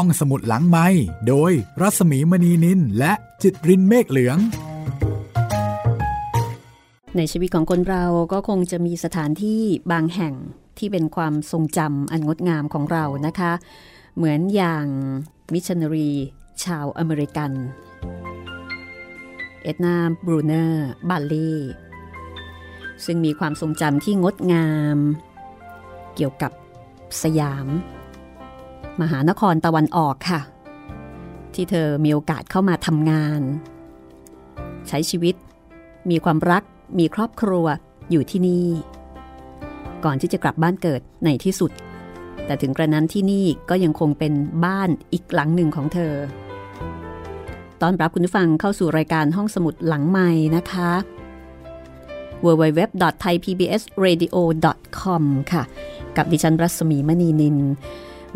ห้องสมุดหลังไม้โดยรัสมีมณีนินและจิตรินเมฆเหลือง ในชีวิตของคนเราก็คงจะมีสถานที่บางแห่งที่เป็นความทรงจำอันงดงามของเรานะคะ เหมือนอย่างมิชชันนารีชาวอเมริกัน เอ็ดนาบรูเนอร์บาลลีซึ่งมีความทรงจำที่งดงาม เกี่ยวกับสยาม มหานครตะวันออกค่ะ ที่เธอมีโอกาสเข้ามาทำงาน ใช้ชีวิต มีความรัก มีครอบครัวอยู่ที่นี่ ก่อนที่จะกลับบ้านเกิดในที่สุด แต่ถึงกระนั้นที่นี่ก็ยังคงเป็นบ้านอีกหลังหนึ่งของเธอตอนรับคุณผู้ฟังเข้าสู่รายการห้องสมุดหลังใหม่นะคะ www.thaipbsradio.com ค่ะ กับดิฉันรัศมีมณีนิน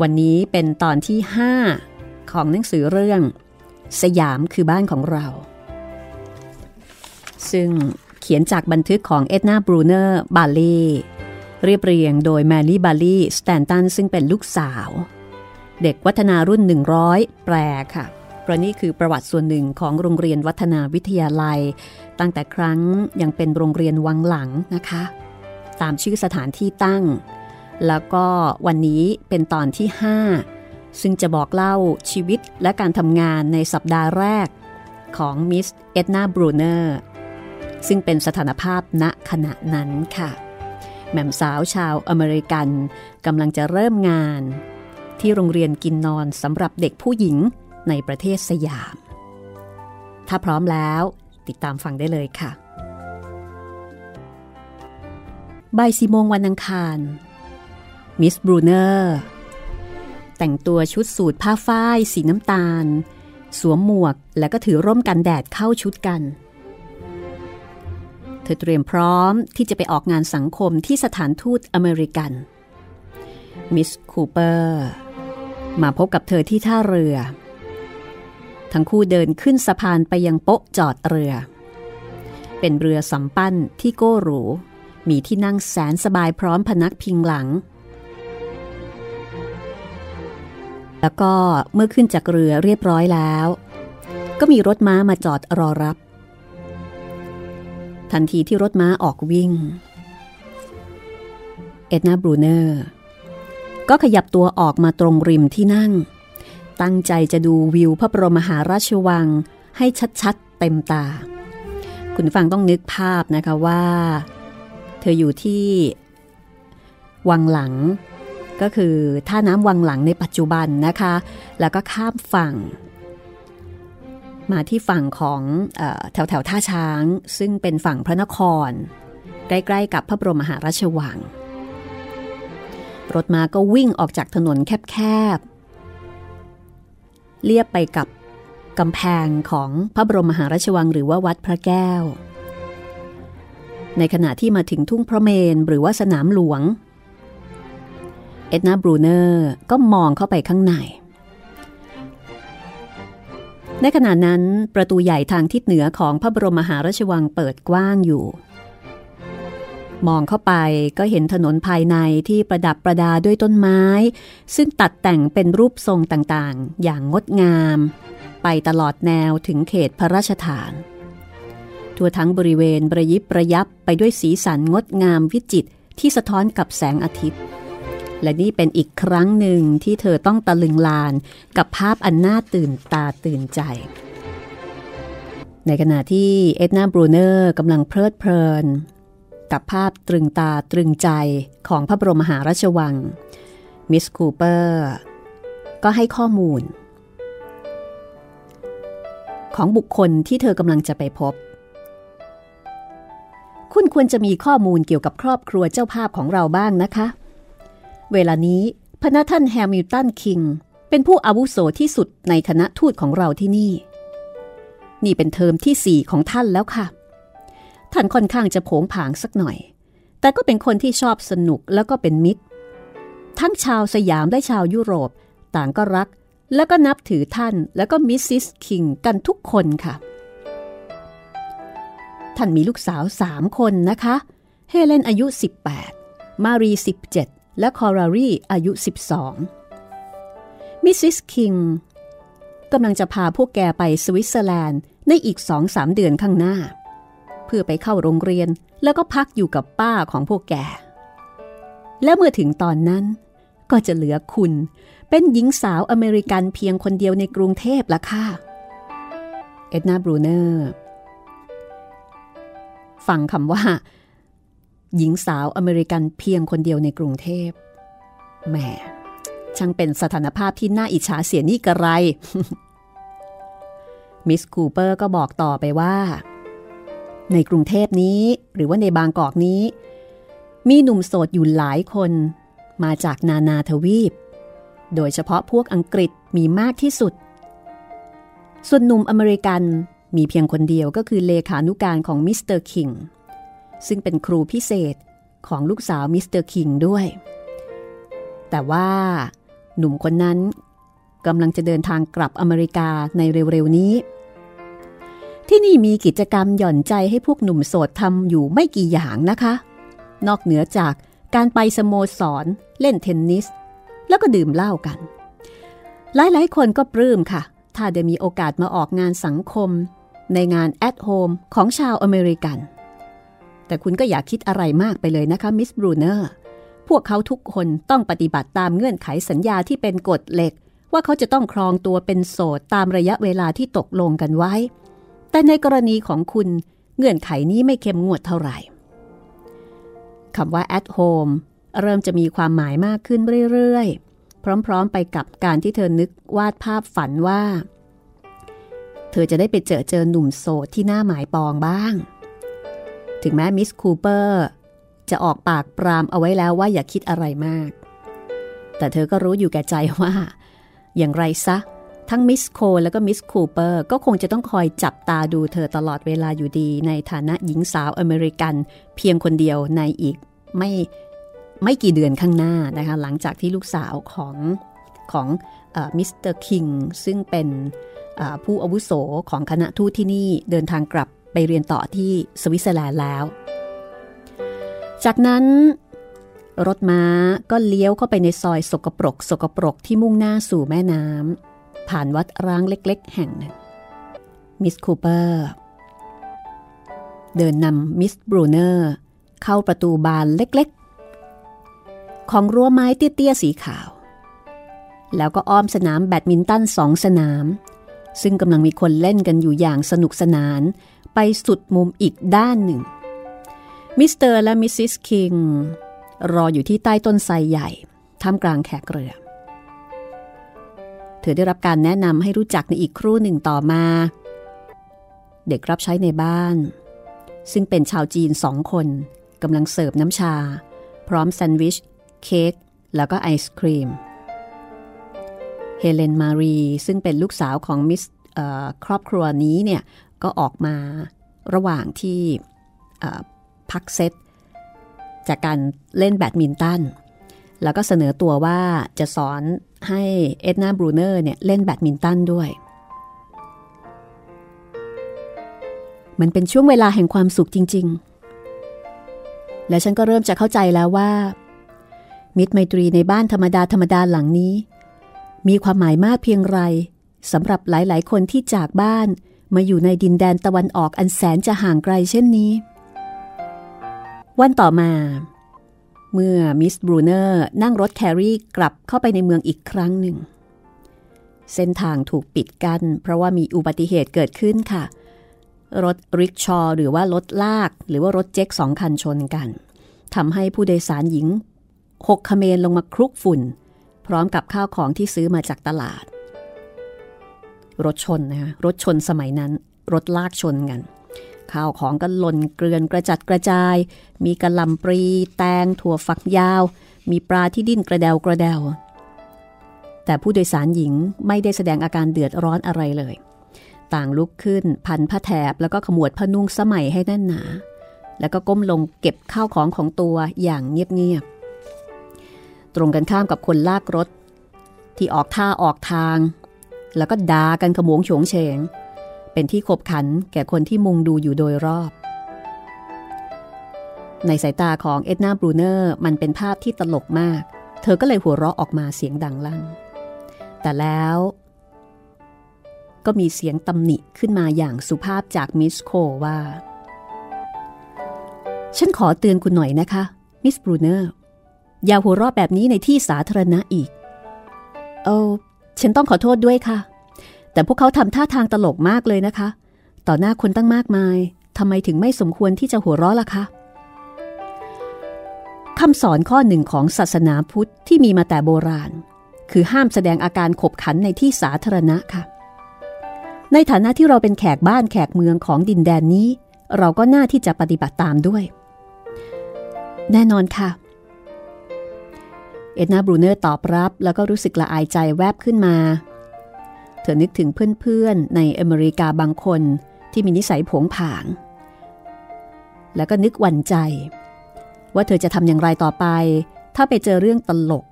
วันนี้เป็นตอนที่ 5 ของหนังสือเรื่อง สยามคือบ้านของเรา ซึ่งเขียนจากบันทึกของเอ็ดนาบรูเนอร์บัลค์ลีย์เรียบเรียงโดยแมรี่บัลค์ลีย์สแตนตันซึ่งเป็นลูกสาว เด็กวัฒนารุ่น 100 แปลค่ะเพราะนี่คือประวัติส่วนหนึ่งของโรงเรียนวัฒนาวิทยาลัย ตั้งแต่ครั้งยังเป็นโรงเรียนวังหลังนะคะ ตามชื่อสถานที่ตั้ง แล้วก็วันนี้เป็นตอนที่ 5 ซึ่งจะบอกเล่าชีวิตและการทำงานในสัปดาห์แรกของมิสเอ็ดนาบรูเนอร์ซึ่งเป็นสถานภาพณขณะนั้นค่ะ แม่มสาวชาวอเมริกันกำลังจะเริ่มงาน ที่โรงเรียนกินนอนสำหรับเด็กผู้หญิงในประเทศสยาม ถ้าพร้อมแล้วติดตามฟังได้เลยค่ะบ่ายสี่โมงวันอังคาร มิสบรูเนอร์แต่งตัวชุดสูทผ้าฝ้ายสีน้ำตาล สวมหมวกแล้วก็ถือร่มกันแดดเข้าชุดกัน เธอเตรียมพร้อมที่จะไปออกงานสังคมที่สถานทูตอเมริกันมิสคูเปอร์มาพบกับเธอที่ท่าเรือ ทั้งคู่เดินขึ้นสะพานไปยังโป๊ะจอดเรือ เป็นเรือสำปั้นที่โก้หรู มีที่นั่งแสนสบายพร้อมพนักพิงหลัง แล้วก็เมื่อขึ้นจากเรือเรียบร้อยแล้ว ก็มีรถม้ามาจอดรอรับ ทันทีที่รถม้าออกวิ่ง เอ็ดนาบรูเนอร์ ก็ขยับตัวออกมาตรงริมที่นั่ง ตั้งใจจะดูวิวพระบรมมหาราชวังให้ชัดๆเต็มตา คุณฟังต้องนึกภาพนะคะว่า เธออยู่ที่ วังหลัง ก็คือท่าน้ำวังหลังในปัจจุบันนะคะ แล้วก็ข้ามฝั่ง มาที่ฝั่งของแถวแถวท่าช้าง ซึ่งเป็นฝั่งพระนคร ใกล้ๆกับพระบรมมหาราชวัง รถมาก็วิ่งออกจากถนนแคบๆ เลียบไปกับกำแพงของพระบรมมหาราชวังหรือว่าวัดพระแก้ว ในขณะที่มาถึงทุ่งพระเมนหรือว่าสนามหลวง เอ็ดนาบรูเนอร์ก็มองเข้าไปข้างใน ในขณะนั้นประตูใหญ่ทางทิศเหนือของพระบรมมหาราชวังเปิดกว้างอยู่ มองเข้าไปก็เห็นถนนภายในที่ประดับประดาด้วยต้นไม้ ซึ่งตัดแต่งเป็นรูปทรงต่างๆ อย่างงดงาม ไปตลอดแนวถึงเขตพระราชฐาน ทั่วทั้งบริเวณประยิบประยับไปด้วยสีสันงดงามวิจิตรที่สะท้อนกับแสงอาทิตย์ และนี่เป็นอีกครั้งหนึ่งที่เธอต้องตะลึงลานกับภาพอันน่าตื่นตาตื่นใจ ในขณะที่เอ็ดนาบรูเนอร์กำลังเพลิดเพลิน กับภาพตรึงตาตรึงใจของพระบรมมหาราชวัง มิสคูเปอร์ก็ให้ข้อมูล ของบุคคลที่เธอกำลังจะไปพบคุณควรจะมีข้อมูลเกี่ยวกับครอบครัวเจ้าภาพของเราบ้างนะคะ เวลานี้พณฯ ท่านแฮมิลตันคิง เป็นผู้อาวุโสที่สุดในคณะทูตของเราที่นี่ นี่เป็นเทอมที่สี่ของท่านแล้วค่ะ ท่านค่อนข้างจะโผงผางสักหน่อย แต่ก็เป็นคนที่ชอบสนุกแล้วก็เป็นมิตร ทั้งชาวสยามและชาวยุโรป ต่างก็รักแล้วก็นับถือท่านแล้วก็มิสซิสคิงกันทุกคนค่ะ ท่านมีลูกสาวสามคนนะคะ เฮเลนอายุ 18 มารี 17 และคอรารีอายุ 12 มิสซิสคิงกำลังจะพาพวกแกไปสวิตเซอร์แลนด์ในอีกสองสามเดือนข้างหน้า เพื่อไปเข้าโรงเรียนแล้วก็พักอยู่กับป้าของพวกแก และเมื่อถึงตอนนั้น ก็จะเหลือคุณ เป็นหญิงสาวอเมริกันเพียงคนเดียวในกรุงเทพละค่ะ เอ็ดนาบรูเนอร์ ฟังคำว่า หญิงสาวอเมริกันเพียงคนเดียวในกรุงเทพแหมช่างเป็นสถานภาพที่น่าอิจฉาเสียนี่กระไร มิสคูเปอร์ก็บอกต่อไปว่า ในกรุงเทพนี้หรือว่าในบางกอกนี้ มีหนุ่มโสดอยู่หลายคนมาจากนานาทวีป โดยเฉพาะพวกอังกฤษมีมากที่สุด ส่วนหนุ่มอเมริกันมีเพียงคนเดียวก็คือเลขานุการของมิสเตอร์คิง ซึ่งเป็นครูพิเศษของลูกสาวมิสเตอร์คิงด้วย แต่ว่าหนุ่มคนนั้นกำลังจะเดินทางกลับอเมริกาในเร็วๆนี้ ที่นี่มีกิจกรรมหย่อนใจให้พวกหนุ่มโสดทำอยู่ไม่กี่อย่างนะคะ นอกเหนือจากการไปสโมสร เล่นเทนนิส แล้วก็ดื่มเหล้ากัน หลายๆ คนก็ปลื้มค่ะ ถ้าได้มีโอกาสมาออกงานสังคม ในงาน at home ของชาวอเมริกัน แต่คุณก็อย่าคิดอะไรมากไปเลยนะคะมิสบรูเนอร์พวกเขาทุกคนต้องปฏิบัติตามเงื่อนไขสัญญาที่เป็นกฎเหล็ก ว่าเขาจะต้องครองตัวเป็นโสดตามระยะเวลาที่ตกลงกันไว้ แต่ในกรณีของคุณเงื่อนไขนี้ไม่เข้มงวดเท่าไหร่คำว่า at home เริ่มจะมีความหมายมากขึ้นเรื่อยๆ พร้อมๆ ไปกับการที่เธอนึกวาดภาพฝันว่า เธอจะได้ไปเจอเจอหนุ่มโสดที่น่าหมายปองบ้าง ถึงแม้มิสคูเปอร์จะออกปากปรามเอาไว้แล้วว่าอย่าคิดอะไรมาก แต่เธอก็รู้อยู่แก่ใจว่า อย่างไรซะ ทั้งมิสโคและก็มิสคูเปอร์ก็คงจะต้องคอยจับตาดูเธอตลอดเวลาอยู่ดี ในฐานะหญิงสาวอเมริกัน เพียงคนเดียวในอีกไม่ไม่กี่เดือนข้างหน้านะคะหลังจากที่ลูกสาวของของมิสเตอร์คิงซึ่งเป็นผู้อาวุโสของคณะทูตที่นี่เดินทางกลับ ไปเรียนต่อที่สวิตเซอร์แลนด์แล้ว จากนั้น รถม้าก็เลี้ยวเข้าไปในซอยสกปรก สกปรกที่มุ่งหน้าสู่แม่น้ำผ่านวัดร้างเล็ก ๆ แห่งหนึ่งมิสคูเปอร์เดินนำมิสบรูเนอร์เข้าประตูบานเล็กๆ ของรั้วไม้เตี้ยๆ สีขาว แล้วก็อ้อมสนามแบดมินตันสองสนาม ซึ่งกำลังมีคนเล่นกันอยู่อย่างสนุกสนาน ไปสุดมุมอีกด้านหนึ่ง มิสเตอร์และมิสซิสคิงรออยู่ที่ใต้ต้นไทรใหญ่ท่ามกลางแขกเหรื่อ เธอได้รับการแนะนำให้รู้จักในอีกครู่หนึ่งต่อมา เด็กรับใช้ในบ้าน ซึ่งเป็นชาวจีนสองคนกำลังเสิร์ฟน้ำชา พร้อมแซนด์วิช เค้กแล้วก็ไอศครีม เฮเลนมารีซึ่งเป็นลูกสาวของมิสครอบครัวนี้เนี่ย ก็ออกมาระหว่างที่พักเซตจากการเล่นแบดมินตัน แล้วก็เสนอตัวว่าจะสอนให้เอ็ดนาบรูเนอร์เนี่ยเล่นแบดมินตันด้วย มันเป็นช่วงเวลาแห่งความสุขจริง ๆ และฉันก็เริ่มจะเข้าใจแล้วว่า มิตรไมตรีในบ้านธรรมดาธรรมดาหลังนี้ มีความหมายมากเพียงไรสำหรับหลายๆ คนที่จากบ้าน มาอยู่ในดินแดนตะวันออกอันแสนจะห่างไกลเช่นนี้ วันต่อมา เมื่อมิสบรูเนอร์นั่งรถแครี่กลับเข้าไปในเมืองอีกครั้งหนึ่ง เส้นทางถูกปิดกัน้นเพราะว่ามีอุบัติเหตุเกิดขึ้นค่ะ รถริกชอหรือว่ารถลาก หรือว่ารถเจ็กสองคันชนกันทำให้ผู้โดยสารหญิงหกขเมนลงมาคลุกฝุ่น พร้อมกับข้าวของที่ซื้อมาจากตลาด รถชนนะคะรถชนสมัยนั้น รถลากชนกันข้าวของก็หล่นเกลื่อนกระจัดกระจาย มีกระลำปรีแตงถั่วฝักยาว มีปลาที่ดิ้นกระเดวกระเดวแต่ผู้โดยสารหญิงไม่ได้แสดงอาการเดือดร้อนอะไรเลย ต่างลุกขึ้นพันผ้าแถบแล้วก็ขมวดผ้านุ่งสมัยให้แน่นหนา แล้วก็ก้มลงเก็บข้าวของของตัวอย่างเงียบๆ ตรงกันข้ามกับคนลากรถ ที่ออกท่าออกทาง แล้วก็ด่ากันขโมงโฉงเฉง เป็นที่ขบขันแก่คนที่มุงดูอยู่โดยรอบ ในสายตาของเอ็ดนาบรูเนอร์มันเป็นภาพที่ตลกมาก เธอก็เลยหัวเราะออกมาเสียงดังลั่น แต่แล้ว ก็มีเสียงตำหนิขึ้นมาอย่างสุภาพจากมิสโคว่า ฉันขอเตือนคุณหน่อยนะคะ มิสบรูเนอร์อย่าหัวเราะแบบนี้ในที่สาธารณะอีกเออ ฉันต้องขอโทษด้วยค่ะ แต่พวกเขาทำท่าทางตลกมากเลยนะคะ ต่อหน้าคนตั้งมากมายทำไมถึงไม่สมควรที่จะหัวเราะล่ะคะคำสอนข้อหนึ่งของศาสนาพุทธที่มีมาแต่โบราณ คือห้ามแสดงอาการขบขันในที่สาธารณะค่ะ ในฐานะที่เราเป็นแขกบ้านแขกเมืองของดินแดนนี้ เราก็น่าที่จะปฏิบัติตามด้วย แน่นอนค่ะ เอ็ดนาบรูเนอร์ตอบรับ แล้วก็รู้สึกละอายใจแวบขึ้นมา เธอนึกถึงเพื่อนๆ ในอเมริกาบางคนที่มีนิสัยผงผาง แล้วก็นึกหวั่นใจ ว่าเธอจะทำอย่างไรต่อไป ถ้าไปเจอเรื่องตลก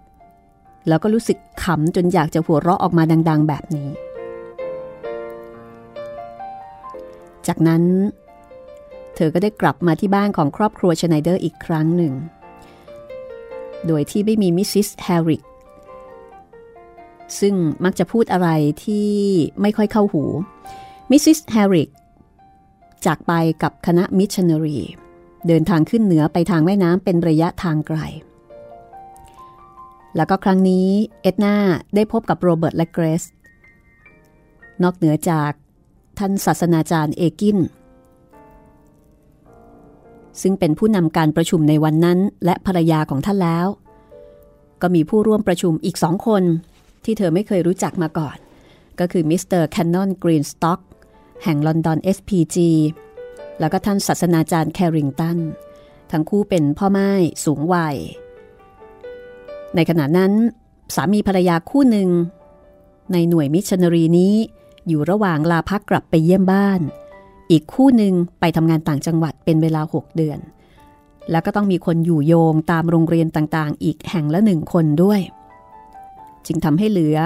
แล้วก็รู้สึกขำจนอยากจะหัวเราะออกมาดัง ๆ แบบนี้ จากนั้น เธอก็ได้กลับมาที่บ้านของครอบครัวชไนเดอร์อีกครั้งหนึ่ง โดยที่ไม่มีมิสซิสแฮร์ริกซึ่งมักจะพูดอะไรที่ไม่ค่อยเข้าหู มิสซิสแฮร์ริกจากไปกับคณะมิชชันนารี เดินทางขึ้นเหนือไปทางแม่น้ำเป็นระยะทางไกล แล้วก็ครั้งนี้เอ็ดนาได้พบกับโรเบิร์ตและเกรซนอกเหนือจากท่านศาสนาจารย์เอกิน ซึ่งเป็นผู้นำการประชุมในวันนั้นและภรรยาของท่านแล้ว ก็มีผู้ร่วมประชุมอีกสองคน ที่เธอไม่เคยรู้จักมาก่อน ก็คือมิสเตอร์แคนนอนกรีนสต็อกแห่งลอนดอน SPG แล้วก็ท่านศาสนาจารย์แคริงตัน ทั้งคู่เป็นพ่อม่ายสูงวัย ในขณะนั้น สามีภรรยาคู่หนึ่ง ในหน่วยมิชชันนารีนี้อยู่ระหว่างลาพักกลับไปเยี่ยมบ้าน อีกคู่หนึ่งไปทำงานต่างจังหวัดเป็นเวลา 6 เดือน แล้วก็ต้องมีคนอยู่โยงตามโรงเรียนต่างๆ อีกแห่งละหนึ่งคนด้วย จึงทำให้เหลือ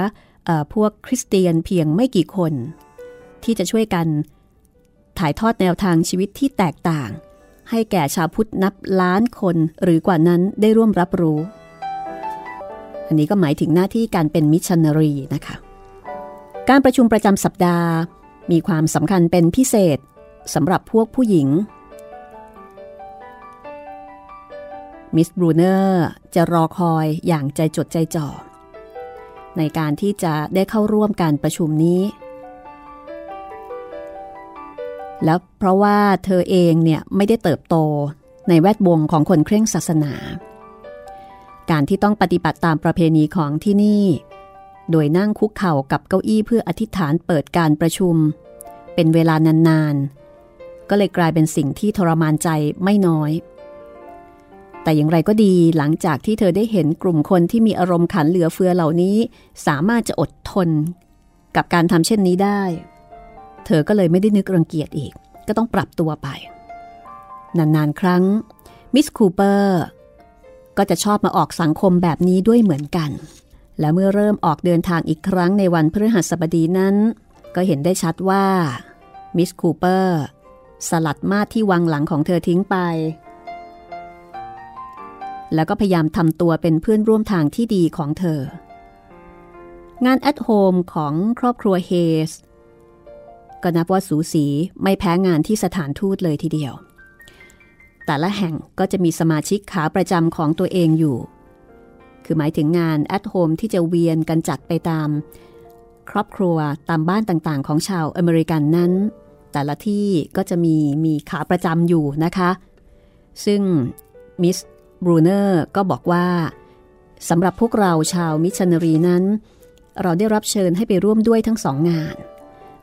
อพวกคริสเตียนเพียงไม่กี่คน ที่จะช่วยกันถ่ายทอดแนวทางชีวิตที่แตกต่าง ให้แก่ชาวพุทธนับล้านคนหรือกว่านั้นได้ร่วมรับรู้ อันนี้ก็หมายถึงหน้าที่การเป็นมิชชันนารีนะคะ การประชุมประจำสัปดาห์มีความสำคัญเป็นพิเศษ สำหรับพวกผู้หญิง มิสบรูเนอร์จะรอคอยอย่างใจจดใจจ่อ ในการที่จะได้เข้าร่วมการประชุมนี้ แล้วเพราะว่าเธอเองเนี่ยไม่ได้เติบโตในแวดวงของคนเคร่งศาสนา การที่ต้องปฏิบัติตามประเพณีของที่นี่ โดยนั่งคุกเข่ากับเก้าอี้เพื่ออธิษฐานเปิดการประชุม เป็นเวลานาน ก็เลยกลายเป็นสิ่งที่ทรมานใจไม่น้อย แต่อย่างไรก็ดีหลังจากที่เธอได้เห็นกลุ่มคนที่มีอารมณ์ขันเหลือเฟือเหล่านี้ สามารถจะอดทน กับการทำเช่นนี้ได้ เธอก็เลยไม่ได้นึกรังเกียจอีก ก็ต้องปรับตัวไป นานๆครั้งมิสคูเปอร์ก็จะชอบมาออกสังคมแบบนี้ด้วยเหมือนกัน และเมื่อเริ่มออกเดินทางอีกครั้งในวันพฤหัสบดีนั้น ก็เห็นได้ชัดว่ามิสคูเปอร์ สลัดมาดที่วังหลังของเธอทิ้งไป แล้วก็พยายามทำตัวเป็นเพื่อนร่วมทางที่ดีของเธอ งาน at home ของครอบครัวเฮสก็นับว่าสูสีไม่แพ้งานที่สถานทูตเลยทีเดียว แต่ละแห่งก็จะมีสมาชิกขาประจำของตัวเองอยู่ คือหมายถึงงาน at home ที่จะเวียนกันจัดไปตาม ครอบครัวตามบ้านต่างๆ ของชาวอเมริกันนั้น แต่ละที่ก็จะมีมีขาประจำอยู่นะคะ ซึ่งมิสบรูเนอร์ก็บอกว่าสำหรับพวกเราชาวมิชชันนารีนั้น เราได้รับเชิญให้ไปร่วมด้วยทั้งสองงาน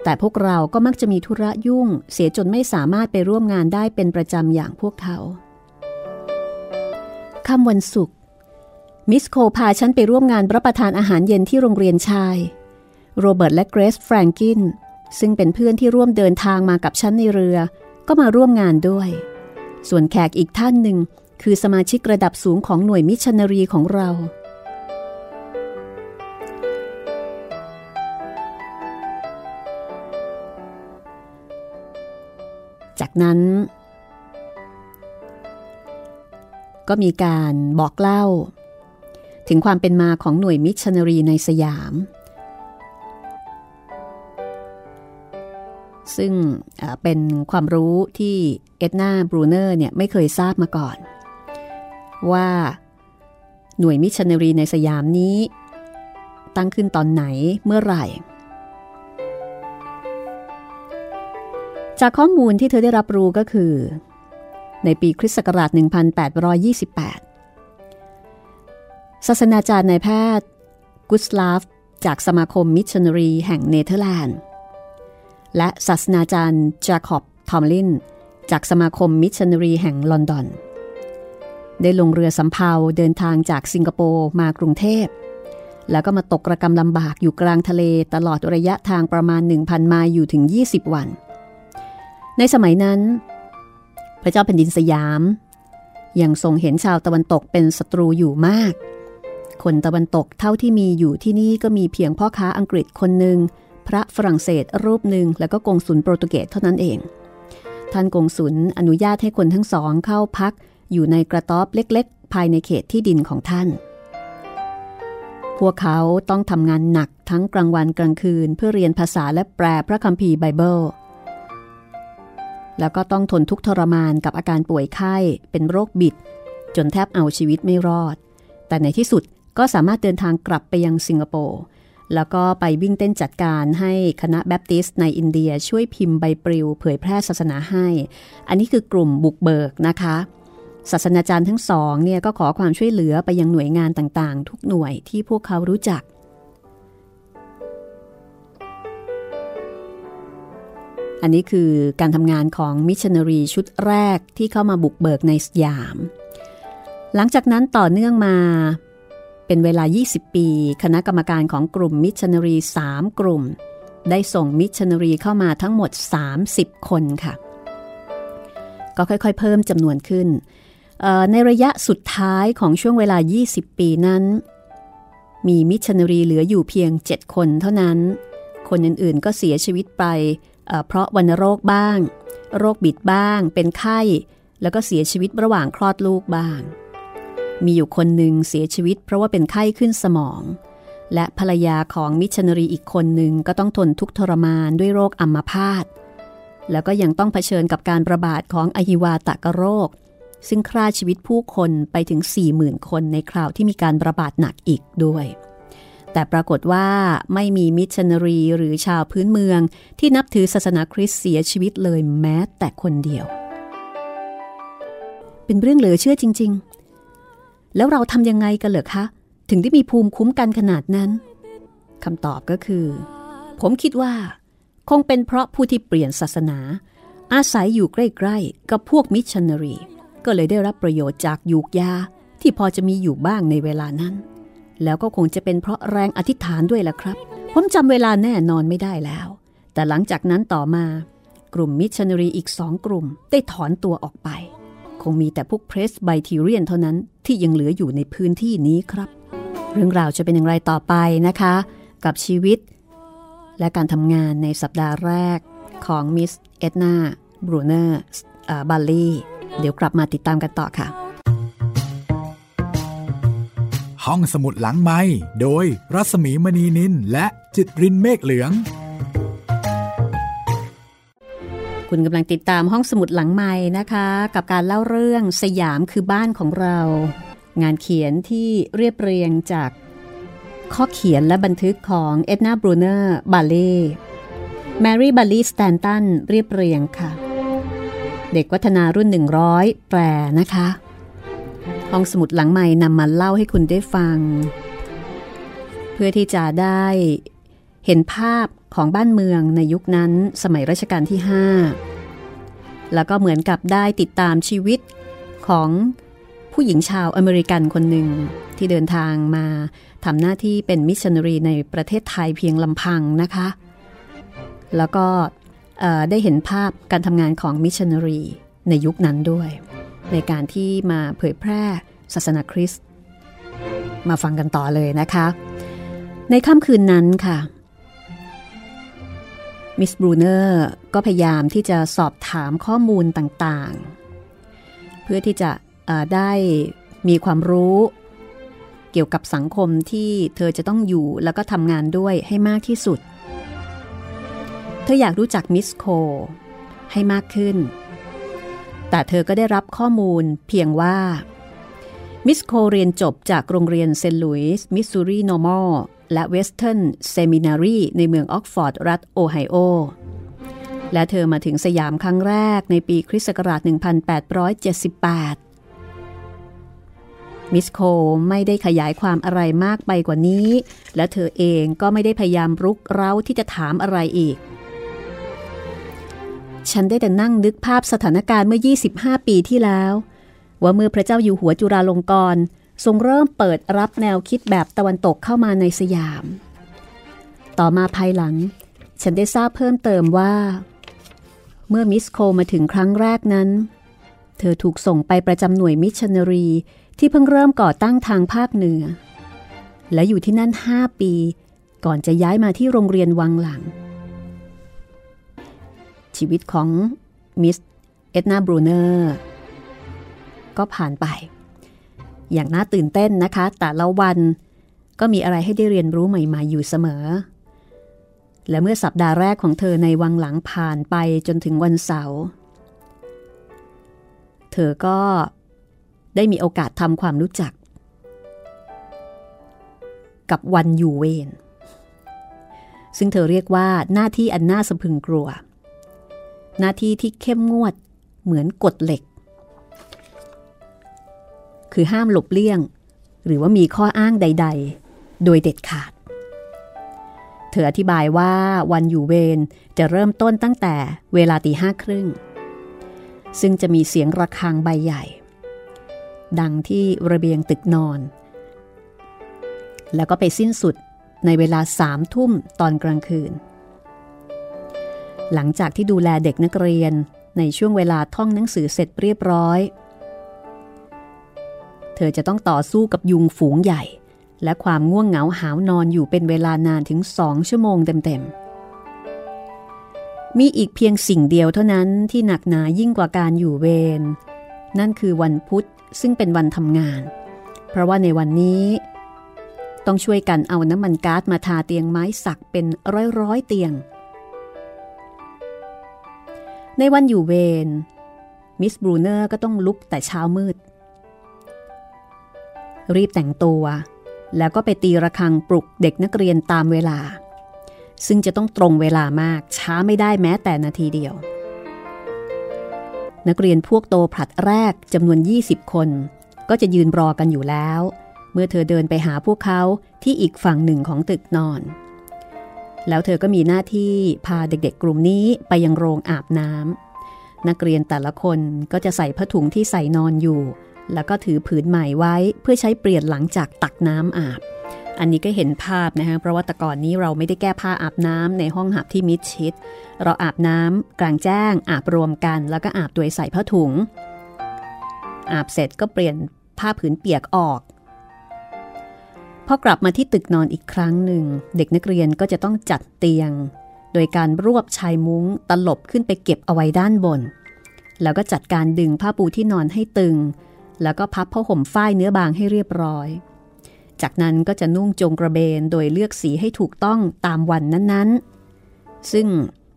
แต่พวกเราก็มักจะมีธุระยุ่ง เสียจนไม่สามารถไปร่วมงานได้เป็นประจำอย่างพวกเขาค่ำวันศุกร์มิสคูเปอร์พาฉันไปร่วมงานรับประทานอาหารเย็นที่โรงเรียนชาย โรเบิร์ตและเกรซแฟรงกิน ซึ่งเป็นเพื่อนที่ร่วมเดินทางมากับฉันในเรือ ก็มาร่วมงานด้วย ส่วนแขกอีกท่านหนึ่ง คือสมาชิกระดับสูงของหน่วยมิชชันนารีของเรา จากนั้น ก็มีการบอกเล่า ถึงความเป็นมาของหน่วยมิชชันนารีในสยาม ซึ่งเป็นความรู้ที่เอ็ดนาบรูเนอร์เนี่ยไม่เคยทราบมาก่อน ว่าหน่วยมิชชันนารีในสยามนี้ ตั้งขึ้นตอนไหนเมื่อไหร่ จากข้อมูลที่เธอได้รับรู้ก็คือ ในปีคริสต์ศักราช 1828 ศาสนาจารย์นายแพทย์กุตสลาฟจากสมาคมมิชชันนารีแห่งเนเธอร์แลนด์ และศาสนาจารย์จาคอบทอมลิน จากสมาคมมิชชันนารีแห่งลอนดอน ได้ลงเรือสำเภาเดินทางจากสิงคโปร์มากรุงเทพ แล้วก็มาตกระกำลำบากอยู่กลางทะเลตลอดระยะทางประมาณ 1,000 ไมล์อยู่ถึง 20 วัน ในสมัยนั้น พระเจ้าแผ่นดินสยาม ยังทรงเห็นชาวตะวันตกเป็นศัตรูอยู่มาก คนตะวันตกเท่าที่มีอยู่ที่นี่ก็มีเพียงพ่อค้าอังกฤษคนหนึ่ง พระฝรั่งเศสรูปหนึ่งแล้วก็กงสุลโปรตุเกสเท่านั้นเอง ท่านกงสุลอนุญาตให้คนทั้งสองเข้าพักอยู่ในกระต๊อบเล็กๆ ภายในเขตที่ดินของท่าน พวกเขาต้องทำงานหนักทั้งกลางวันกลางคืนเพื่อเรียนภาษาและแปลพระคัมภีร์ไบเบิลแล้วก็ต้องทนทุกทรมานกับอาการป่วยไข้เป็นโรคบิด จนแทบเอาชีวิตไม่รอด แต่ในที่สุดก็สามารถเดินทางกลับไปยังสิงคโปร์ แล้วก็ไปวิ่งเต้นจัดการให้คณะแบปติสต์ในอินเดียช่วยพิมพ์ใบปลิวเผยแพร่ศาสนาให้ อันนี้คือกลุ่มบุกเบิกนะคะศาสนาจารย์ทั้งสองเนี่ยก็ขอความช่วยเหลือไปยังหน่วยงานต่างๆ ทุกหน่วยที่พวกเขารู้จัก อันนี้คือการทำงานของมิชชันนารีชุดแรกที่เข้ามาบุกเบิกในสยาม หลังจากนั้นต่อเนื่องมา เป็นเวลา 20 ปี คณะกรรมการของกลุ่มมิชชันนารี 3 กลุ่ม ได้ส่งมิชชันนารีเข้ามาทั้งหมด 30 คนค่ะ ก็ค่อยๆ เพิ่มจำนวนขึ้น ในระยะสุดท้ายของช่วงเวลา 20 ปีนั้น มีมิชชันนารีเหลืออยู่เพียง 7 คนเท่านั้น คนอื่นๆ ก็เสียชีวิตไปเพราะวัณโรคบ้าง โรคบิดบ้าง เป็นไข้ แล้วก็เสียชีวิตระหว่างคลอดลูกบ้าง มีอยู่คนหนึ่งเสียชีวิตเพราะว่าเป็นไข้ขึ้นสมอง และภรรยาของมิชชันนารีอีกคนหนึ่งก็ต้องทนทุกทรมานด้วยโรคอัมพาต แล้วก็ยังต้องเผชิญกับการระบาดของอหิวาตกโรค ซึ่งฆ่าชีวิตผู้คนไปถึง 40,000 คนในคราวที่มีการระบาดหนักอีกด้วย แต่ปรากฏว่าไม่มีมิชชันนารีหรือชาวพื้นเมืองที่นับถือศาสนาคริสต์เสียชีวิตเลยแม้แต่คนเดียว เป็นเรื่องเหลือเชื่อจริง ๆ แล้วเราทำยังไงกันเหรอคะ ถึงได้มีภูมิคุ้มกันขนาดนั้นคำตอบก็คือ ผมคิดว่า คงเป็นเพราะผู้ที่เปลี่ยนศาสนา อาศัยอยู่ใกล้ๆ กับพวกมิชชันนารี ก็เลยได้รับประโยชน์จากหยูกยาที่พอจะมีอยู่บ้างในเวลานั้น แล้วก็คงจะเป็นเพราะแรงอธิษฐานด้วยล่ะครับ ผมจำเวลาแน่นอนไม่ได้แล้ว แต่หลังจากนั้นต่อมา กลุ่มมิชชันนารีอีกสองกลุ่มได้ถอนตัวออกไป คงมีแต่พวกเพรสไบทีเรียนเท่านั้นที่ยังเหลืออยู่ในพื้นที่นี้ครับ เรื่องราวจะเป็นอย่างไรต่อไปนะคะ กับชีวิต และการทำงานในสัปดาห์แรกของมิสเอ็ดนาบรูเนอร์บัลลี่เดี๋ยวกลับมาติดตามกันต่อค่ะ ห้องสมุดหลังไมค์โดยรัศมีมณีนิลและจิตรินเมฆเหลือง คุณกำลังติดตามห้องสมุดหลังไมค์นะคะ กับการเล่าเรื่องสยามคือบ้านของเรา งานเขียนที่เรียบเรียงจากข้อเขียนและบันทึกของเอ็ดนาบรูเนอร์บาเล่แมรี่บาลีสแตนตันเรียบเรียงค่ะ เด็กวัฒนารุ่น 100 แปลนะคะ ห้องสมุดหลังใหม่นำมาเล่าให้คุณได้ฟัง เพื่อที่จะได้เห็นภาพ ของบ้านเมืองในยุคนั้นสมัยรัชกาลที่ 5 แล้วก็เหมือนกับได้ติดตามชีวิตของผู้หญิงชาวอเมริกันคนหนึ่งที่เดินทางมาทำหน้าที่เป็นมิชชันนารีในประเทศไทยเพียงลำพังนะคะ แล้วก็ได้เห็นภาพการทำงานของมิชชันนารีในยุคนั้นด้วย ในการที่มาเผยแพร่ศาสนาคริสต์ มาฟังกันต่อเลยนะคะ ในค่ำคืนนั้นค่ะ มิสบรูเนอร์ก็พยายามที่จะสอบถามข้อมูลต่างๆ เพื่อที่จะได้มีความรู้เกี่ยวกับสังคมที่เธอจะต้องอยู่แล้วก็ทำงานด้วยให้มากที่สุด เธออยากรู้จักมิสโคลให้มากขึ้น แต่เธอก็ได้รับข้อมูลเพียงว่า มิสโคลเรียนจบจากโรงเรียนเซนต์ลุยส์มิสซูรีนอร์มอลและเวสเทิร์นเซมินารีในเมืองออกซฟอร์ด รัฐโอไฮโอ และเธอมาถึงสยามครั้งแรกในปีคริสต์ศักราช 1878 มิสโคไม่ได้ขยายความอะไรมากไปกว่านี้ และเธอเองก็ไม่ได้พยายามรุกเร้าที่จะถามอะไรอีก ฉันได้แต่นั่งนึกภาพสถานการณ์เมื่อ 25 ปีที่แล้ว ว่าเมื่อพระเจ้าอยู่หัวจุฬาลงกรณ์ทรงเริ่มเปิดรับแนวคิดแบบตะวันตกเข้ามาในสยาม ต่อมาภายหลัง ฉันได้ทราบเพิ่มเติมว่า เมื่อมิสโคมาถึงครั้งแรกนั้น เธอถูกส่งไปประจำหน่วยมิชชันนารีที่เพิ่งเริ่มก่อตั้งทางภาคเหนือ และอยู่ที่นั่น 5 ปี ก่อนจะย้ายมาที่โรงเรียนวังหลัง ชีวิตของมิสเอ็ดนาบรูเนอร์ ก็ผ่านไป อย่างน่าตื่นเต้นนะคะ แต่ละวันก็มีอะไรให้ได้เรียนรู้ใหม่ๆอยู่เสมอ และเมื่อสัปดาห์แรกของเธอในวังหลังผ่านไปจนถึงวันเสาร์เธอก็ได้มีโอกาสทำความรู้จัก กับวันอยู่เวรซึ่งเธอเรียกว่าหน้าที่อันน่าสะพึงกลัว หน้าที่ที่เข้มงวดเหมือนกฎเหล็ก คือห้ามหลบเลี่ยง หรือว่ามีข้ออ้างใด ๆ โดยเด็ดขาด เธออธิบายว่าวันอยู่เวรจะเริ่มต้นตั้งแต่เวลาตีห้าครึ่ง ซึ่งจะมีเสียงระฆังใบใหญ่ ดังที่ระเบียงตึกนอน แล้วก็ไปสิ้นสุดในเวลาสามทุ่มตอนกลางคืน หลังจากที่ดูแลเด็กนักเรียนในช่วงเวลาท่องหนังสือเสร็จเรียบร้อย เธอจะต้องต่อสู้กับยุงฝูงใหญ่ และความง่วงเหงาหาวนอนอยู่เป็นเวลานานถึงสองชั่วโมงเต็มๆ มีอีกเพียงสิ่งเดียวเท่านั้นที่หนักหนายิ่งกว่าการอยู่เวร นั่นคือวันพุธซึ่งเป็นวันทำงาน เพราะว่าในวันนี้ต้องช่วยกันเอาน้ำมันก๊าซมาทาเตียงไม้สักเป็นร้อยร้อยเตียง ในวันอยู่เวรมิสบรูเนอร์ก็ต้องลุกแต่เช้ามืด รีบแต่งตัว แล้วก็ไปตีระฆังปลุกเด็กนักเรียนตามเวลา ซึ่งจะต้องตรงเวลามากช้าไม่ได้แม้แต่นาทีเดียว นักเรียนพวกโตผลัดแรกจำนวน 20 คน ก็จะยืนรอกันอยู่แล้ว เมื่อเธอเดินไปหาพวกเขาที่อีกฝั่งหนึ่งของตึกนอน แล้วเธอก็มีหน้าที่พาเด็กๆ กลุ่มนี้ไปยังโรงอาบน้ำนักเรียนแต่ละคนก็จะใส่ผ้าถุงที่ใส่นอนอยู่ แล้วก็ถือผืนใหม่ไว้เพื่อใช้เปลี่ยนหลังจากตักน้ำอาบ อันนี้ก็เห็นภาพนะคะเพราะว่าแต่ก่อนนี้เราไม่ได้แก้ผ้าอาบน้ำในห้องหับที่มิดชิด เราอาบน้ำกลางแจ้ง อาบรวมกัน แล้วก็อาบโดยใส่ผ้าถุง อาบเสร็จก็เปลี่ยนผ้าผืนเปียกออกพอกลับมาที่ตึกนอนอีกครั้งหนึ่ง เด็กนักเรียนก็จะต้องจัดเตียง โดยการรวบชายมุ้งตลบขึ้นไปเก็บเอาไว้ด้านบน แล้วก็จัดการดึงผ้าปูที่นอนให้ตึง แล้วก็พับผ้าห่มฝ้ายเนื้อบางให้เรียบร้อย จากนั้นก็จะนุ่งจงกระเบนโดยเลือกสีให้ถูกต้องตามวันนั้นๆ ซึ่ง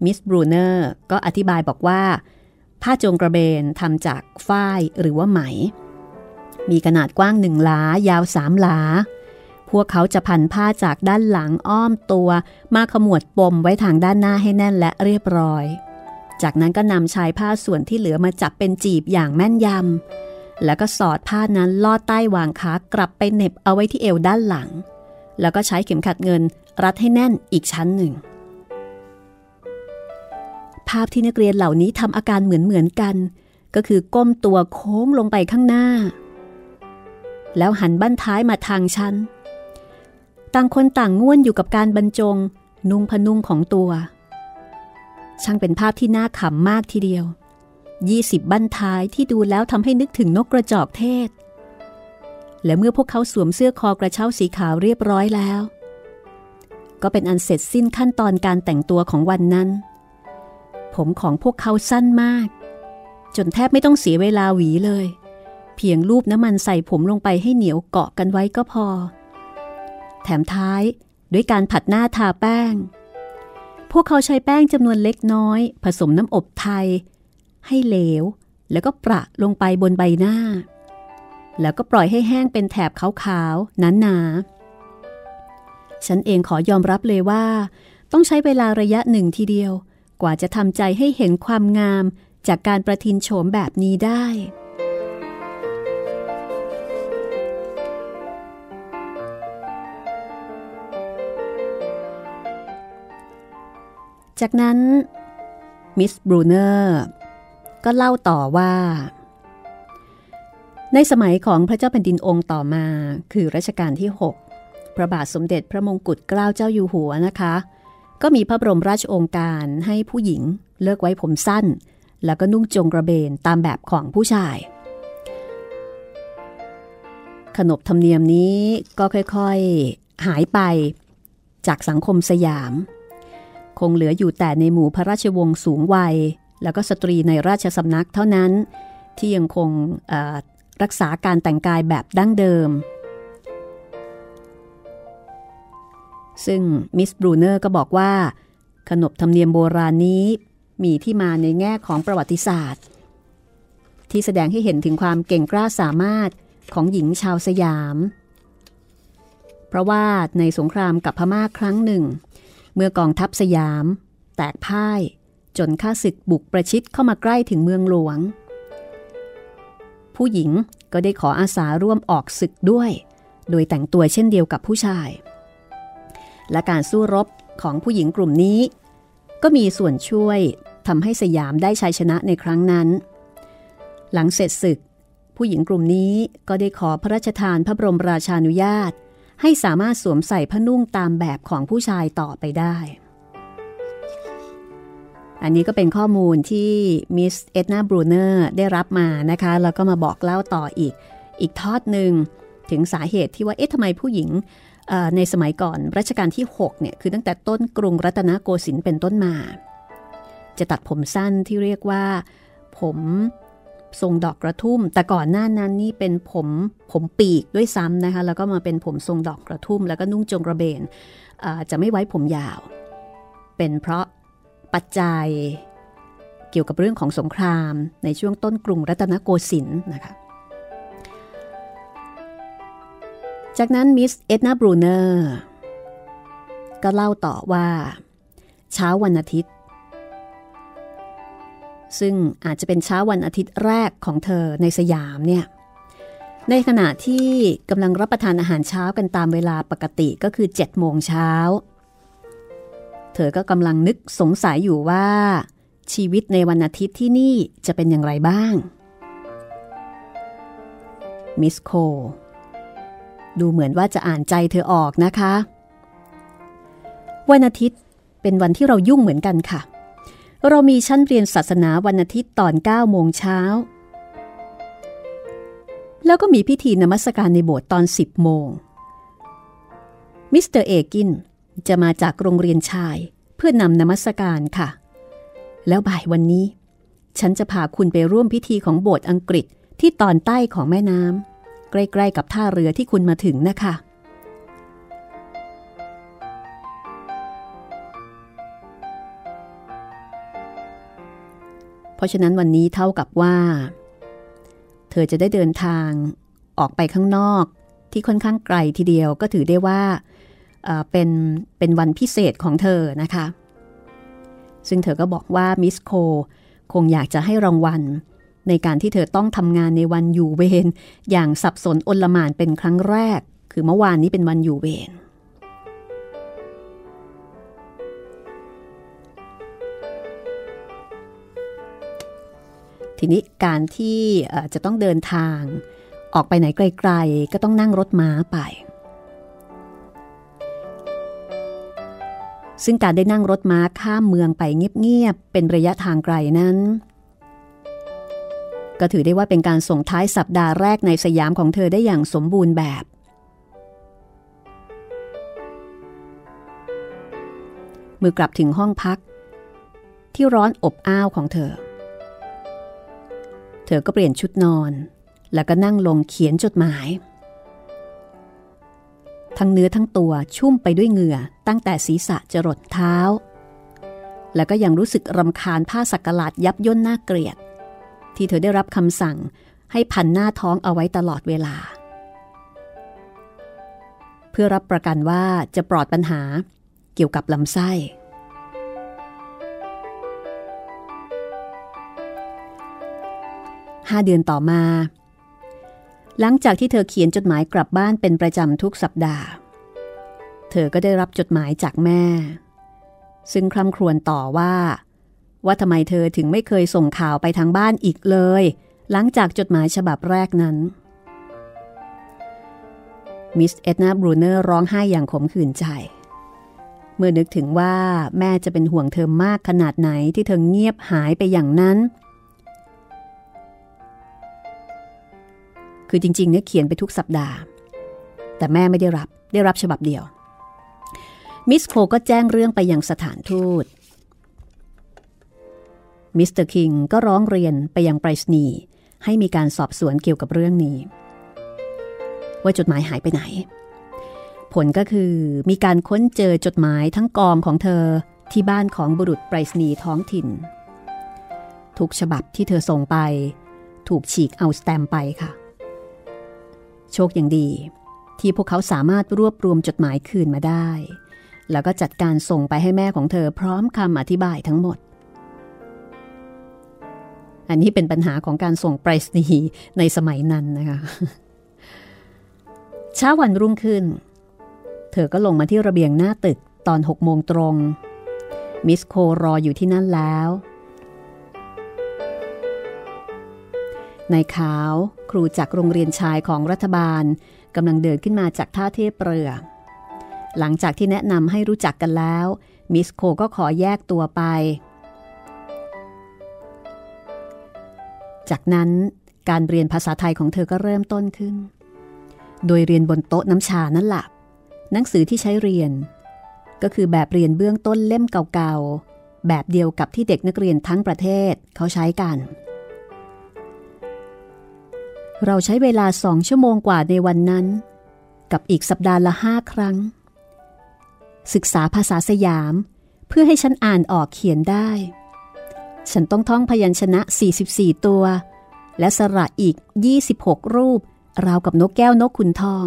มิสบรูเนอร์ก็อธิบายบอกว่า ผ้าจงกระเบนทำจากฝ้ายหรือว่าไหม มีขนาดกว้างหนึ่งหลายาวสามหลา พวกเขาจะพันผ้าจากด้านหลังอ้อมตัว มาขมวดปมไว้ทางด้านหน้าให้แน่นและเรียบร้อย จากนั้นก็นำชายผ้าส่วนที่เหลือมาจับเป็นจีบอย่างแม่นยำ แล้วก็สอดผ้านั้นลอดใต้วางขากลับไปเน็บเอาไว้ที่เอวด้านหลัง แล้วก็ใช้เข็มขัดเงินรัดให้แน่นอีกชั้นหนึ่ง ภาพที่นักเรียนเหล่านี้ทำอาการเหมือนเหมือนกัน ก็คือก้มตัวโค้งลงไปข้างหน้า แล้วหันบั้นท้ายมาทางฉัน ต่างคนต่างง่วนอยู่กับการบรรจง นุ่งพนุ่งของตัว ช่างเป็นภาพที่น่าขำมากทีเดียว 20 บั้นท้ายที่ดูแล้วทำให้นึกถึงนกกระจอกเทศ และเมื่อพวกเขาสวมเสื้อคอกระเช้าสีขาวเรียบร้อยแล้ว ก็เป็นอันเสร็จสิ้นขั้นตอนการแต่งตัวของวันนั้น ผมของพวกเขาสั้นมาก จนแทบไม่ต้องเสียเวลาหวีเลย เพียงรูปน้ำมันใส่ผมลงไปให้เหนียวเกาะกันไว้ก็พอ แถมท้ายด้วยการผัดหน้าทาแป้ง พวกเขาใช้แป้งจำนวนเล็กน้อย ผสมน้ำอบไทย ให้เหลว แล้วก็ประลงไปบนใบหน้า แล้วก็ปล่อยให้แห้งเป็นแถบขาวๆหนาๆฉันเองขอยอมรับเลยว่า ต้องใช้เวลาระยะหนึ่งทีเดียว กว่าจะทำใจให้เห็นความงามจากการประทินโฉมแบบนี้ได้ จากนั้นมิสบรูเนอร์ ก็เล่าต่อว่า ในสมัยของพระเจ้าแผ่นดินองค์ต่อมา คือรัชกาลที่ 6 พระบาทสมเด็จพระมงกุฎเกล้าเจ้าอยู่หัวนะคะ ก็มีพระบรมราชโองการให้ผู้หญิงเลิกไว้ผมสั้น แล้วก็นุ่งจงกระเบนตามแบบของผู้ชาย ขนบธรรมเนียมนี้ก็ค่อยๆหายไปจากสังคมสยาม คงเหลืออยู่แต่ในหมู่พระราชวงศ์สูงวัย แล้วก็สตรีในราชสำนักเท่านั้นที่ยังคงรักษาการแต่งกายแบบดั้งเดิม ซึ่งมิสบรูเนอร์ก็บอกว่า ขนบธรรมเนียมโบราณนี้มีที่มาในแง่ของประวัติศาสตร์ ที่แสดงให้เห็นถึงความเก่งกล้าสามารถของหญิงชาวสยาม เพราะว่าในสงครามกับพม่าครั้งหนึ่ง เมื่อกองทัพสยาม แตกพ่าย จนข้าศึกบุกประชิดเข้ามาใกล้ถึงเมืองหลวง ผู้หญิงก็ได้ขออาสาร่วมออกศึกด้วย โดยแต่งตัวเช่นเดียวกับผู้ชาย และการสู้รบของผู้หญิงกลุ่มนี้ ก็มีส่วนช่วยทำให้สยามได้ชัยชนะในครั้งนั้น หลังเสร็จศึก ผู้หญิงกลุ่มนี้ก็ได้ขอพระราชทานพระบรมราชานุญาต ให้สามารถสวมใส่ผ้านุ่งตามแบบของผู้ชายต่อไปได้ อันนี้ก็เป็นข้อมูลที่มิสเอ็ดนาบรูเนอร์ได้รับมานะคะ แล้วก็มาบอกเล่าต่ออีก อีกทอดหนึ่งถึงสาเหตุที่ว่าเอ๊ะทำไมผู้หญิงในสมัยก่อนรัชกาลที่ 6 เนี่ย คือตั้งแต่ต้นกรุงรัตนโกสินทร์เป็นต้นมา จะตัดผมสั้นที่เรียกว่า ผมทรงดอกกระทุ่ม แต่ก่อนหน้านั้นนี่เป็นผมผมปีกด้วยซ้ำนะคะ แล้วก็มาเป็นผมทรงดอกกระทุ่ม แล้วก็นุ่งจงกระเบนจะไม่ไว้ผมยาว เป็นเพราะ ปัจจัย เกี่ยวกับเรื่องของสงครามในช่วงต้นกรุงรัตนโกสินทร์นะคะจากนั้นมิสเอ็ดนาบรูเนอร์ก็เล่าต่อว่า เช้าวันอาทิตย์ ซึ่งอาจจะเป็นเช้าวันอาทิตย์แรกของเธอในสยามเนี่ยในขณะที่กำลังรับประทานอาหารเช้ากันตามเวลาปกติก็คือ7โมงเช้า เธอก็กำลังนึกสงสัยอยู่ว่า ชีวิตในวันอาทิตย์ที่นี่จะเป็นอย่างไรบ้าง มิสโค ดูเหมือนว่าจะอ่านใจเธอออกนะคะ วันอาทิตย์เป็นวันที่เรายุ่งเหมือนกันค่ะ เรามีชั้นเรียนศาสนาวันอาทิตย์ตอน9โมงเช้า แล้วก็มีพิธีนมัสการในโบสถ์ตอน 10 โมงมิสเตอร์เอกิน จะมาจากโรงเรียนชายเพื่อนำนมัสการค่ะ แล้วบ่ายวันนี้ ฉันจะพาคุณไปร่วมพิธีของโบสถ์อังกฤษที่ตอนใต้ของแม่น้ำใกล้ๆกับท่าเรือที่คุณมาถึงนะคะ เพราะฉะนั้นวันนี้เท่ากับว่า เธอจะได้เดินทางออกไปข้างนอกที่ค่อนข้างไกลทีเดียวก็ถือได้ว่า เป็นเป็นวันพิเศษของเธอนะคะ ซึ่งเธอก็บอกว่ามิสโคคงอยากจะให้รางวัล ในการที่เธอต้องทำงานในวันอยู่เวรอย่างสับสนอนลมานเป็นครั้งแรก คือเมื่อวานนี้เป็นวันอยู่เวรทีนี้การที่จะต้องเดินทางออกไปไหนไกล ๆ ก็ต้องนั่งรถม้าไป ซึ่งการได้นั่งรถม้าข้ามเมืองไปเงียบๆเป็นระยะทางไกลนั้น ก็ถือได้ว่าเป็นการส่งท้ายสัปดาห์แรกในสยามของเธอได้อย่างสมบูรณ์แบบเมื่อกลับถึงห้องพัก ที่ร้อนอบอ้าวของเธอ เธอก็เปลี่ยนชุดนอน แล้วก็นั่งลงเขียนจดหมาย ทั้งเนื้อทั้งตัวชุ่มไปด้วยเหงื่อตั้งแต่ศีรษะจรดเท้า แล้วก็ยังรู้สึกรำคาญผ้าสักหลาดยับย่นน่าเกลียด ที่เธอได้รับคำสั่งให้พันหน้าท้องเอาไว้ตลอดเวลา เพื่อรับประกันว่าจะปลอดปัญหาเกี่ยวกับลำไส้ ห้าเดือนต่อมา หลังจากที่เธอเขียนจดหมายกลับบ้านเป็นประจำทุกสัปดาห์ เธอก็ได้รับจดหมายจากแม่ ซึ่งคร่ำครวญต่อว่า ว่าทำไมเธอถึงไม่เคยส่งข่าวไปทางบ้านอีกเลย หลังจากจดหมายฉบับแรกนั้น มิสเอ็ดนาบรูเนอร์ร้องไห้อย่างขมขื่นใจ เมื่อนึกถึงว่าแม่จะเป็นห่วงเธอมากขนาดไหนที่เธอเงียบหายไปอย่างนั้น คือจริงๆเนี่ยเขียนไปทุกสัปดาห์ แต่แม่ไม่ได้รับได้รับฉบับเดียว มิสโคลก็แจ้งเรื่องไปยังสถานทูตมิสเตอร์คิงก็ร้องเรียนไปยังไปรษณีย์ให้มีการสอบสวนเกี่ยวกับเรื่องนี้ ว่าจดหมายหายไปไหน ผลก็คือมีการค้นเจอจดหมายทั้งกองของเธอที่บ้านของบุรุษไปรษณีย์ท้องถิ่น ทุกฉบับที่เธอส่งไป ถูกฉีกเอาสแตมไปค่ะ โชคอย่างดี ที่พวกเขาสามารถรวบรวมจดหมายคืนมาได้ แล้วก็จัดการส่งไปให้แม่ของเธอพร้อมคำอธิบายทั้งหมด อันนี้เป็นปัญหาของการส่งไปรษณีย์ในสมัยนั้นนะคะเช้าวันรุ่งขึ้น เธอก็ลงมาที่ระเบียงหน้าตึกตอนหกโมงตรง มิสโครออยู่ที่นั่นแล้ว นายขาวครูจากโรงเรียนชายของรัฐบาลกำลังเดินขึ้นมาจากท่าเทียบเรือ หลังจากที่แนะนำให้รู้จักกันแล้ว มิสโคก็ขอแยกตัวไป จากนั้นการเรียนภาษาไทยของเธอก็เริ่มต้นขึ้น โดยเรียนบนโต๊ะน้ำชานั่นแหละหนังสือที่ใช้เรียน ก็คือแบบเรียนเบื้องต้นเล่มเก่าๆ แบบเดียวกับที่เด็กนักเรียนทั้งประเทศเขาใช้กันเเราใช้เวลาสองชั่วโมงกว่าในวันนั้น กับอีกสัปดาห์ละห้าครั้ง ศึกษาภาษาสยามเพื่อให้ฉันอ่านออกเขียนได้ ฉันต้องท่องพยัญชนะ 44 ตัว และสระอีก 26 รูป ราวกับนกแก้วนกขุนทอง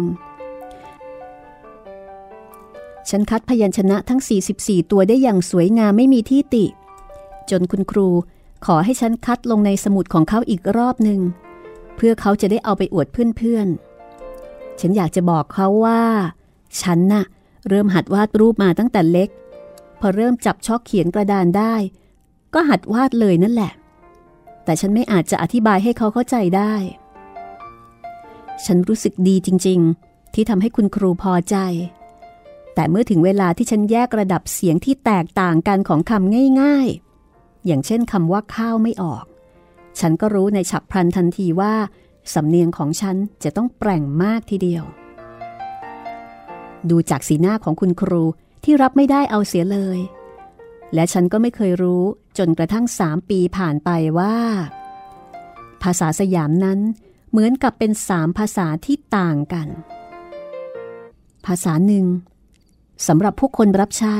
ฉันคัดพยัญชนะทั้ง 44 ตัวได้อย่างสวยงามไม่มีที่ติ จนคุณครูขอให้ฉันคัดลงในสมุดของเขาอีกรอบหนึ่ง เพื่อเขาจะได้เอาไปอวดเพื่อนๆ ฉันอยากจะบอกเขาว่า ฉันน่ะเริ่มหัดวาดรูปมาตั้งแต่เล็ก พอเริ่มจับช็อกเขียนกระดานได้ ก็หัดวาดเลยนั่นแหละ แต่ฉันไม่อาจจะอธิบายให้เขาเข้าใจได้ ฉันรู้สึกดีจริง ๆ ที่ทำให้คุณครูพอใจ แต่เมื่อถึงเวลาที่ฉันแยกระดับเสียงที่แตกต่างกันของคำง่าย ๆ อย่างเช่นคำว่าข้าวไม่ออก ฉันก็รู้ในฉับพลันทันทีว่า สำเนียงของฉันจะต้องแปร่งมากทีเดียว ดูจากสีหน้าของคุณครูที่รับไม่ได้เอาเสียเลย และฉันก็ไม่เคยรู้จนกระทั่งสามปีผ่านไปว่า ภาษาสยามนั้นเหมือนกับเป็นสามภาษาที่ต่างกัน ภาษาหนึ่งสำหรับผู้คนรับใช้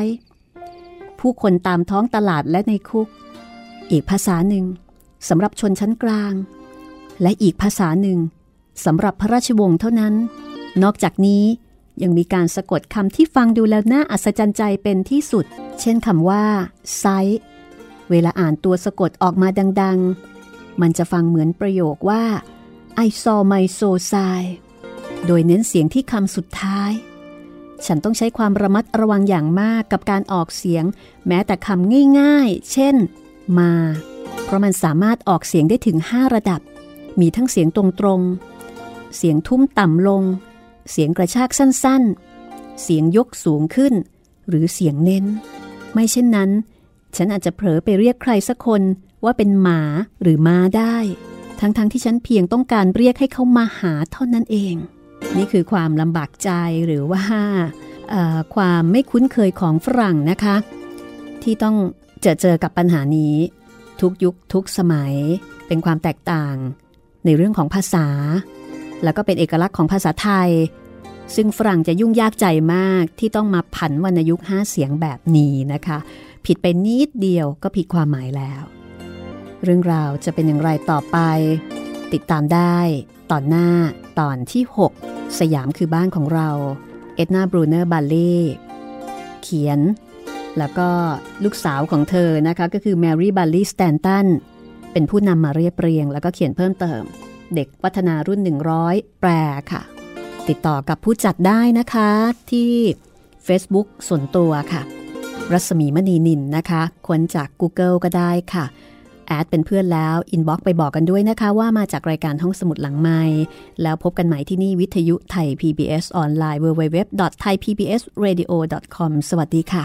ผู้คนตามท้องตลาดและในคุก อีกภาษาหนึ่ง สำหรับชนชั้นกลาง และอีกภาษาหนึ่งสำหรับพระราชวงศ์เท่านั้น นอกจากนี้ยังมีการสะกดคำที่ฟังดูแล้วน่าอัศจรรย์ใจเป็นที่สุด เช่นคำว่าไซเวลาอ่านตัวสะกดออกมาดัง ๆ มันจะฟังเหมือนประโยคว่า I saw my soul sigh โดยเน้นเสียงที่คำสุดท้าย ฉันต้องใช้ความระมัดระวังอย่างมากกับการออกเสียง แม้แต่คำง่ายๆ เช่น มา เพราะมันสามารถออกเสียงได้ถึง 5 ระดับ มีทั้งเสียงตรงๆ เสียงทุ้มต่ำลง เสียงกระชากสั้นๆ เสียงยกสูงขึ้น หรือเสียงเน้น ไม่เช่นนั้น ฉันอาจจะเผลอไปเรียกใครสักคนว่าเป็นหมาหรือม้าได้ ทั้งๆทที่ฉันเพียงต้องการเรียกให้เขามาหาเท่านั้นเอง นี่คือความลำบากใจหรือว่าความไม่คุ้นเคยของฝรั่งนะคะ ที่ต้องเจอเจอกับปัญหานี้ ทุกยุคทุกสมัย เป็นความแตกต่าง ในเรื่องของภาษา แล้วก็เป็นเอกลักษณ์ของภาษาไทย ซึ่งฝรั่งจะยุ่งยากใจมากที่ต้องมาผันวรรณยุกต์ห้าเสียงแบบนี้นะคะ ผิดไปนิดเดียวก็ผิดความหมายแล้ว เรื่องราวจะเป็นอย่างไรต่อไป ติดตามได้ตอนหน้าตอนที่ 6 สยามคือบ้านของเรา เอ็ดนาบรูเนอร์บัลเล่เขียน แล้วก็ลูกสาวของเธอนะคะก็คือแมรี่บัลลี่สแตนตันเป็นผู้นำมาเรียบเรียง แล้วก็เขียนเพิ่มเติม เด็กวัฒนารุ่น 100 แปลค่ะ ติดต่อกับผู้จัดได้นะคะที่ Facebook ส่วนตัวค่ะ รัศมีมณีนิลนะคะค้นจาก Google ก็ได้ค่ะแอดเป็นเพื่อนแล้ว inbox ไปบอกกันด้วยนะคะว่ามาจากรายการห้องสมุดหลังไมค์แล้วพบกันใหม่ที่นี่วิทยุไทย PBS ออนไลน์ www.thaipbsradio.com สวัสดีค่ะ